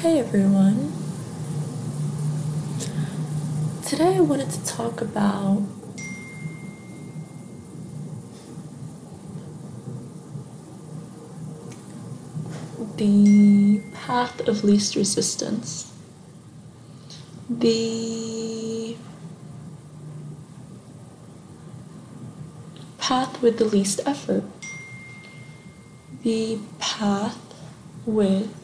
Hey everyone. Today I wanted to talk about the path of least resistance. The path with the least effort. The path with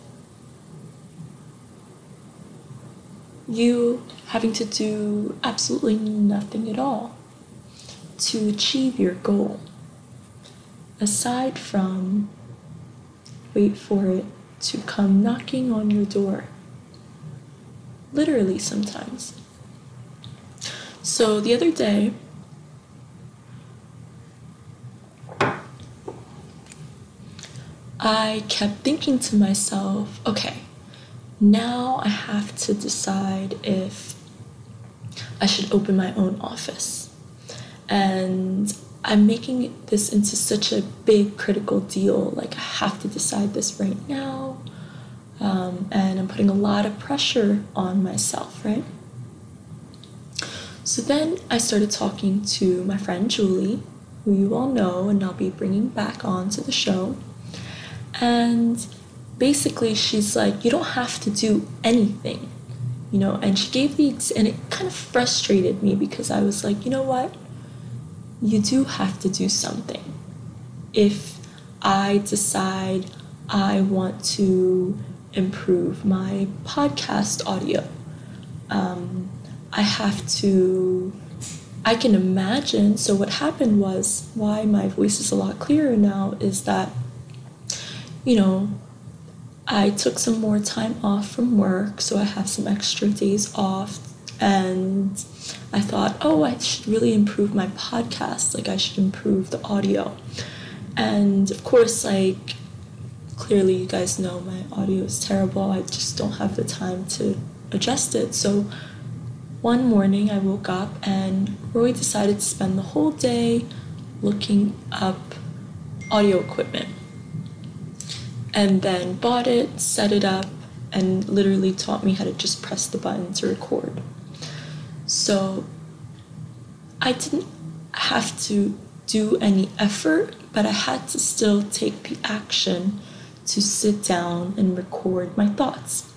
you having to do absolutely nothing at all to achieve your goal. Aside from, wait for it to come knocking on your door. Literally, sometimes. So, the other day, I kept thinking to myself, okay, now I have to decide if I should open my own office. And I'm making this into such a big critical deal. Like, I have to decide this right now. Um, and I'm putting a lot of pressure on myself, right? So then I started talking to my friend Julie, who you all know, and I'll be bringing back on to the show. And basically she's like you don't have to do anything you know and she gave the and it kind of frustrated me because i was like you know what? You do have to do something. If i decide i want to improve my podcast audio um, i have to i can imagine. So what happened was why my voice is a lot clearer now is that you know I took some more time off from work, so I have some extra days off. And I thought, oh, I should really improve my podcast. Like, I should improve the audio. And of course, like, clearly, you guys know my audio is terrible. I just don't have the time to adjust it. So, one morning I woke up and Roy decided to spend the whole day looking up audio equipment and then bought it, set it up, and literally taught me how to just press the button to record. So I didn't have to do any effort, but I had to still take the action to sit down and record my thoughts.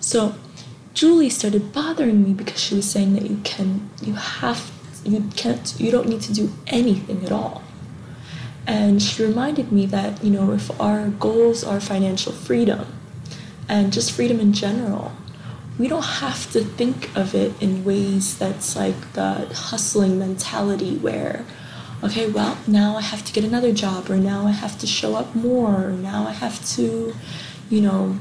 So Julie started bothering me because she was saying that you can, you have, you can't, you don't need to do anything at all. And she reminded me that, you know, if our goals are financial freedom and just freedom in general, we don't have to think of it in ways that's like the hustling mentality where, okay, well, now I have to get another job, or now I have to show up more, or now I have to, you know,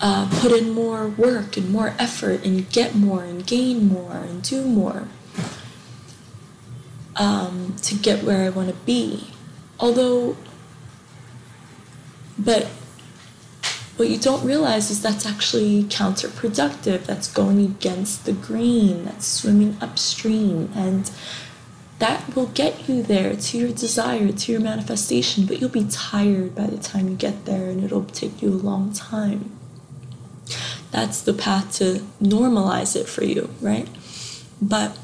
uh, put in more work and more effort and get more and gain more and do more um, to get where I want to be. Although, but what you don't realize is that's actually counterproductive. That's going against the grain, that's swimming upstream. And that will get you there to your desire, to your manifestation, but you'll be tired by the time you get there and it'll take you a long time. That's the path to normalize it for you, right? But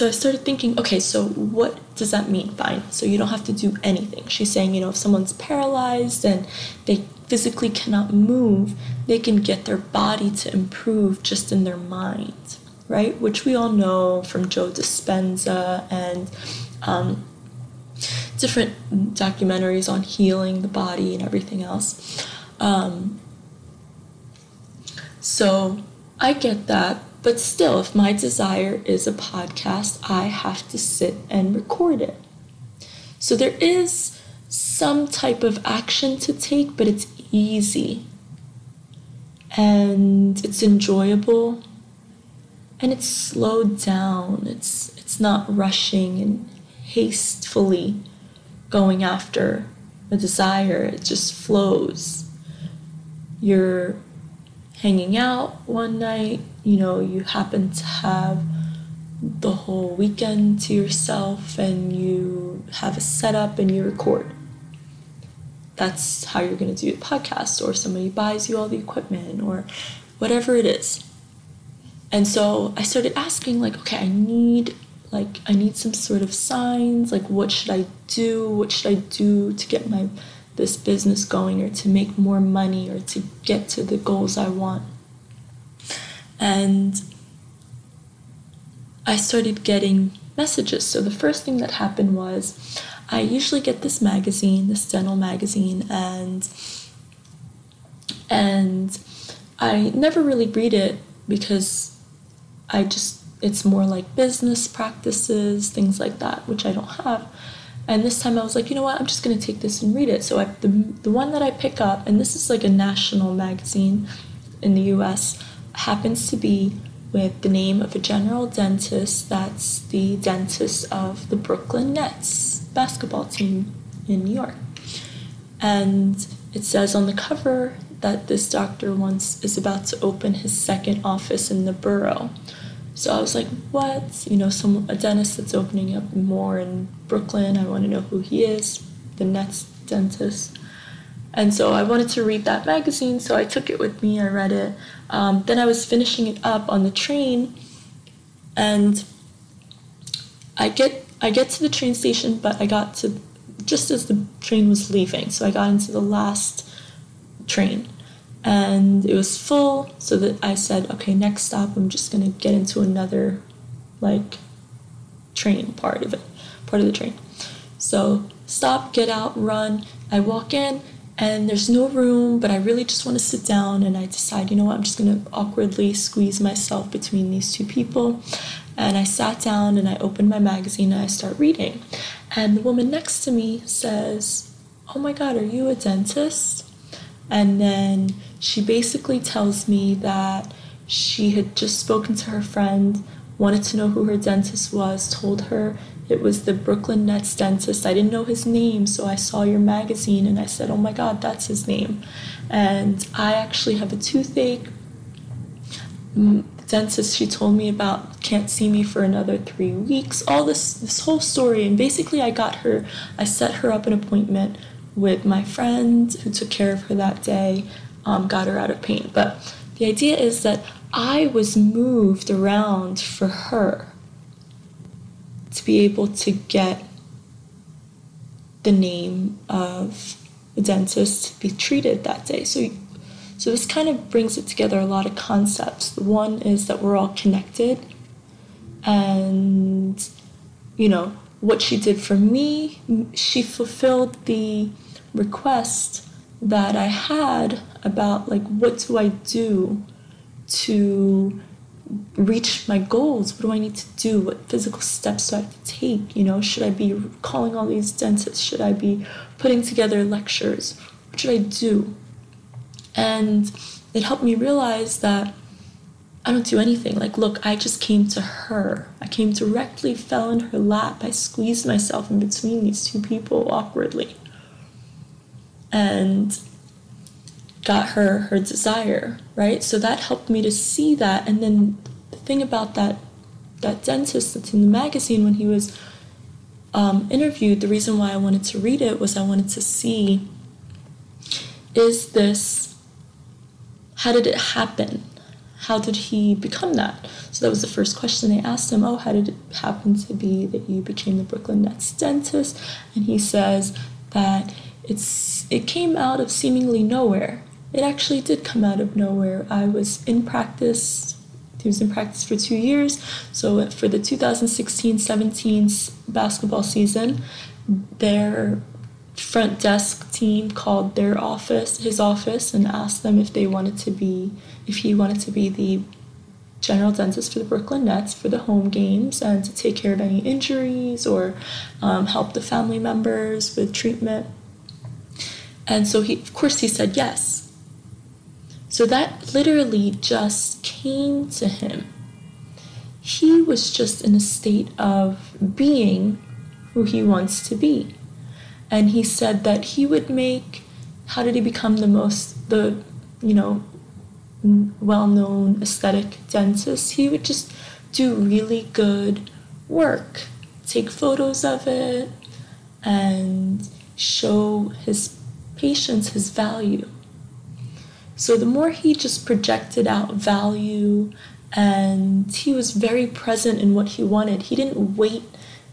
so I started thinking, okay, so what does that mean? Fine. So you don't have to do anything. She's saying, you know, if someone's paralyzed and they physically cannot move, they can get their body to improve just in their mind, right? Which we all know from Joe Dispenza and um, different documentaries on healing the body and everything else. Um, so I get that but still, if my desire is a podcast, I have to sit and record it. So there is some type of action to take, but it's easy and it's enjoyable and it's slowed down. It's it's not rushing and hastily going after a desire. It just flows. You're hanging out one night, you know, you happen to have the whole weekend to yourself and you have a setup and you record. that's how you're going to do a podcast, or somebody buys you all the equipment, or whatever it is. And so I started asking, like, okay, I need like I need some sort of signs, like what should I do? What should I do to get my this business going or to make more money or to get to the goals I want? And I started getting messages. So the first thing that happened was I usually get this magazine, this dental magazine, and and I never really read it because I just it's more like business practices, things like that, which I don't have. And this time I was like, you know what, I'm just gonna take this and read it. So I, the the one that I pick up, and this is like a national magazine in the U.S., happens to be with the name of a general dentist. That's the dentist of the Brooklyn Nets basketball team in New York. And it says on the cover that this doctor once is about to open his second office in the borough. So I was like, what? You know, some a dentist that's opening up more in Brooklyn. I want to know who he is, the next dentist. And so I wanted to read that magazine, so I took it with me. I read it. Um, then I was finishing it up on the train, and I get I get to the train station, but I got to just as the train was leaving. So I got into the last train and it was full. So that I said, okay, next stop, I'm just going to get into another like train part of it, part of the train. So stop, get out, run. I walk in and there's no room, but I really just want to sit down. And I decide, you know what, I'm just going to awkwardly squeeze myself between these two people. And I sat down and I opened my magazine and I start reading. And the woman next to me says, Oh my God, are you a dentist? And then she basically tells me that she had just spoken to her friend, wanted to know who her dentist was, told her it was the Brooklyn Nets dentist. I didn't know his name, so I saw your magazine and I said, Oh my God, that's his name. And I actually have a toothache mm, dentist she told me about can't see me for another three weeks all this this whole story and basically i got her i set her up an appointment with my friend who took care of her that day um, got her out of pain but the idea is that i was moved around for her to be able to get the name of the dentist to be treated that day so so this kind of brings it together a lot of concepts. The one is that we're all connected, and you know what she did for me, she fulfilled the request that I had about like what do I do to reach my goals? What do I need to do? What physical steps do I have to take? You know, should I be calling all these dentists? Should I be putting together lectures? What should I do? And it helped me realize that I don't do anything. Like, look, I just came to her. I came directly, fell in her lap. I squeezed myself in between these two people awkwardly and got her her desire, right? So that helped me to see that. And then the thing about that that dentist that's in the magazine when he was um, interviewed, the reason why I wanted to read it was I wanted to see is this how did it happen? How did he become that? So that was the first question they asked him. Oh, how did it happen to be that you became the Brooklyn Nets dentist? And he says that it's it came out of seemingly nowhere. It actually did come out of nowhere. I was in practice. He was in practice for two years. So for the 2016-17 basketball season, their front desk team called their office, his office, and asked them if they wanted to be, if he wanted to be the general dentist for the Brooklyn Nets for the home games and to take care of any injuries or um, help the family members with treatment. And so he, of course, he said yes. So that literally just came to him. He was just in a state of being who he wants to be and he said that he would make how did he become the most the you know well-known aesthetic dentist he would just do really good work take photos of it and show his patients his value. So the more he just projected out value and he was very present in what he wanted, he didn't wait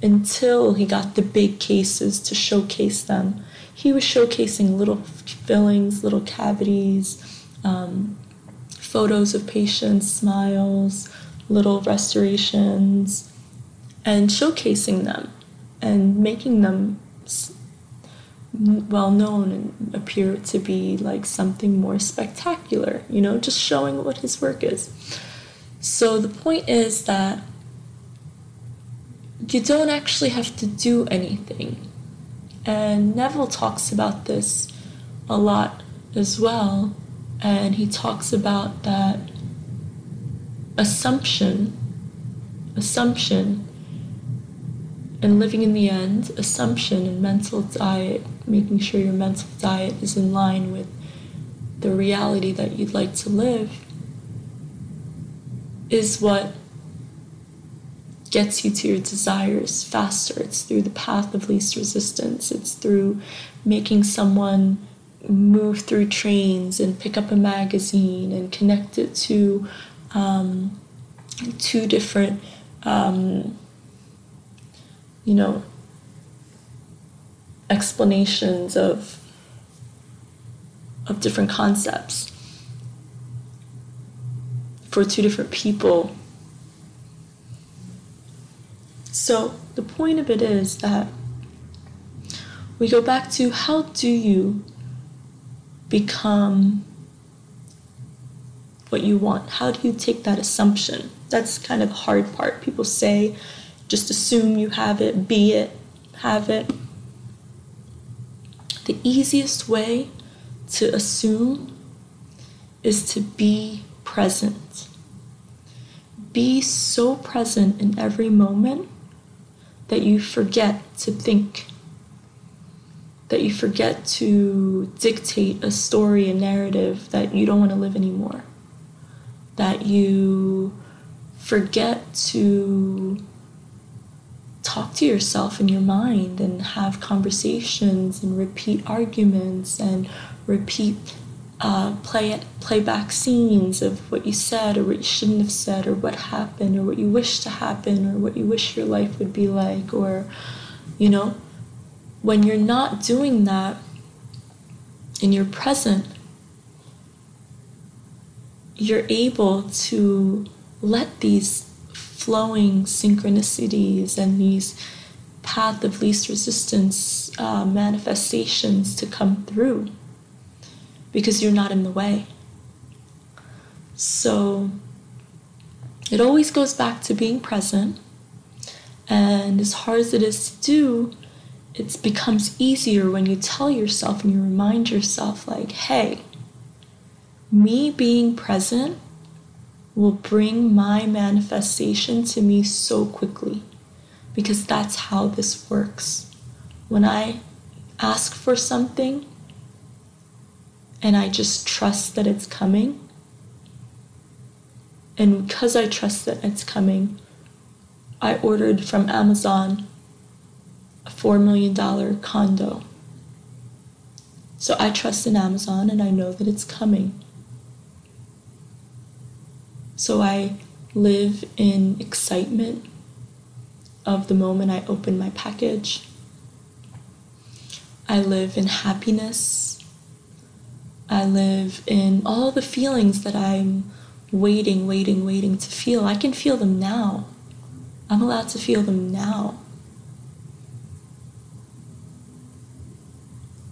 until he got the big cases to showcase them. He was showcasing little fillings, little cavities, um, photos of patients, smiles, little restorations, and showcasing them and making them well known and appear to be like something more spectacular, you know, just showing what his work is. So the point is that you don't actually have to do anything. And Neville talks about this a lot as well. And he talks about that assumption, assumption, and living in the end, assumption and mental diet, making sure your mental diet is in line with the reality that you'd like to live, is what gets you to your desires faster. It's through the path of least resistance. It's through making someone move through trains and pick up a magazine and connect it to um, two different, um, you know, explanations of of different concepts for two different people so the point of it is that we go back to how do you become what you want? How do you take that assumption? That's kind of the hard part. People say, just assume you have it, be it, have it. The easiest way to assume is to be present. Be so present in every moment that you forget to think, that you forget to dictate a story, a narrative that you don't want to live anymore, that you forget to talk to yourself in your mind and have conversations and repeat arguments and repeat uh, play it, play back scenes of what you said or what you shouldn't have said or what happened or what you wish to happen or what you wish your life would be like or you know when you're not doing that and you're present you're able to let these flowing synchronicities and these path of least resistance uh, manifestations to come through because you're not in the way. So it always goes back to being present. And as hard as it is to do, it becomes easier when you tell yourself and you remind yourself, like, hey, me being present will bring my manifestation to me so quickly because that's how this works. When I ask for something, and I just trust that it's coming. And because I trust that it's coming, I ordered from Amazon a $4 million condo. So I trust in Amazon and I know that it's coming. So I live in excitement of the moment I open my package. I live in happiness I live in all the feelings that I'm waiting, waiting, waiting to feel. I can feel them now. I'm allowed to feel them now.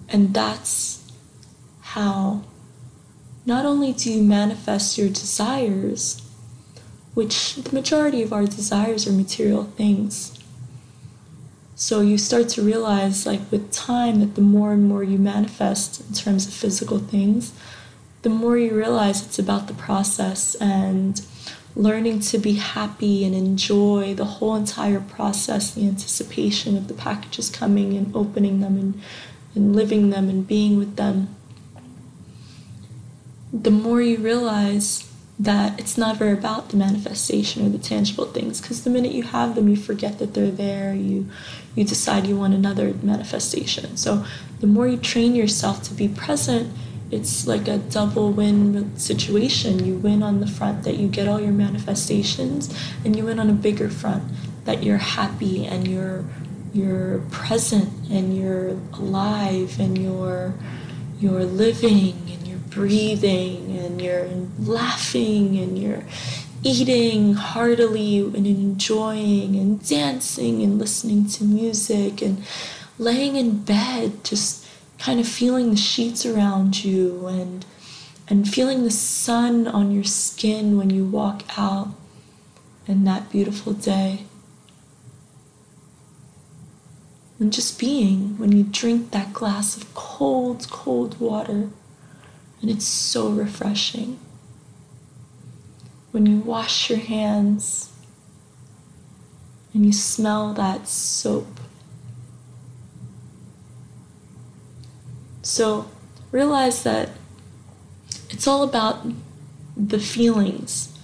And that's how not only do you manifest your desires, which the majority of our desires are material things, so you start to realize, like with time, that the more and more you manifest in terms of physical things, the more you realize it's about the process and learning to be happy and enjoy the whole entire process, the anticipation of the packages coming and opening them and, and living them and being with them. The more you realize that it's never about the manifestation or the tangible things because the minute you have them you forget that they're there you you decide you want another manifestation. So the more you train yourself to be present it's like a double win situation. You win on the front that you get all your manifestations and you win on a bigger front that you're happy and you're you're present and you're alive and you're you're living breathing and you're laughing and you're eating heartily and enjoying and dancing and listening to music and laying in bed just kind of feeling the sheets around you and and feeling the sun on your skin when you walk out in that beautiful day. And just being when you drink that glass of cold cold water and it's so refreshing. When you wash your hands and you smell that soap. So realize that it's all about the feelings,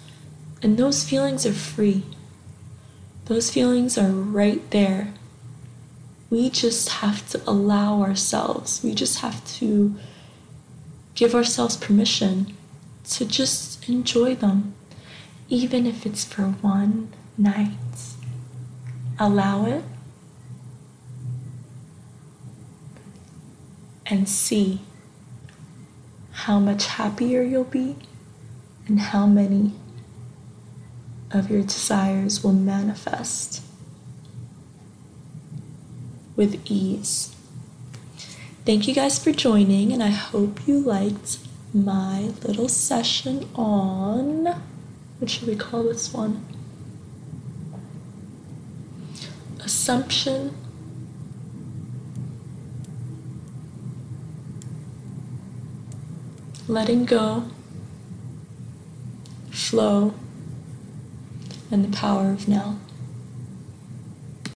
and those feelings are free. Those feelings are right there. We just have to allow ourselves, we just have to give ourselves permission to just enjoy them, even if it's for one night. Allow it and see how much happier you'll be and how many of your desires will manifest with ease. Thank you guys for joining, and I hope you liked my little session on what should we call this one? Assumption. Letting go, flow, and the power of now.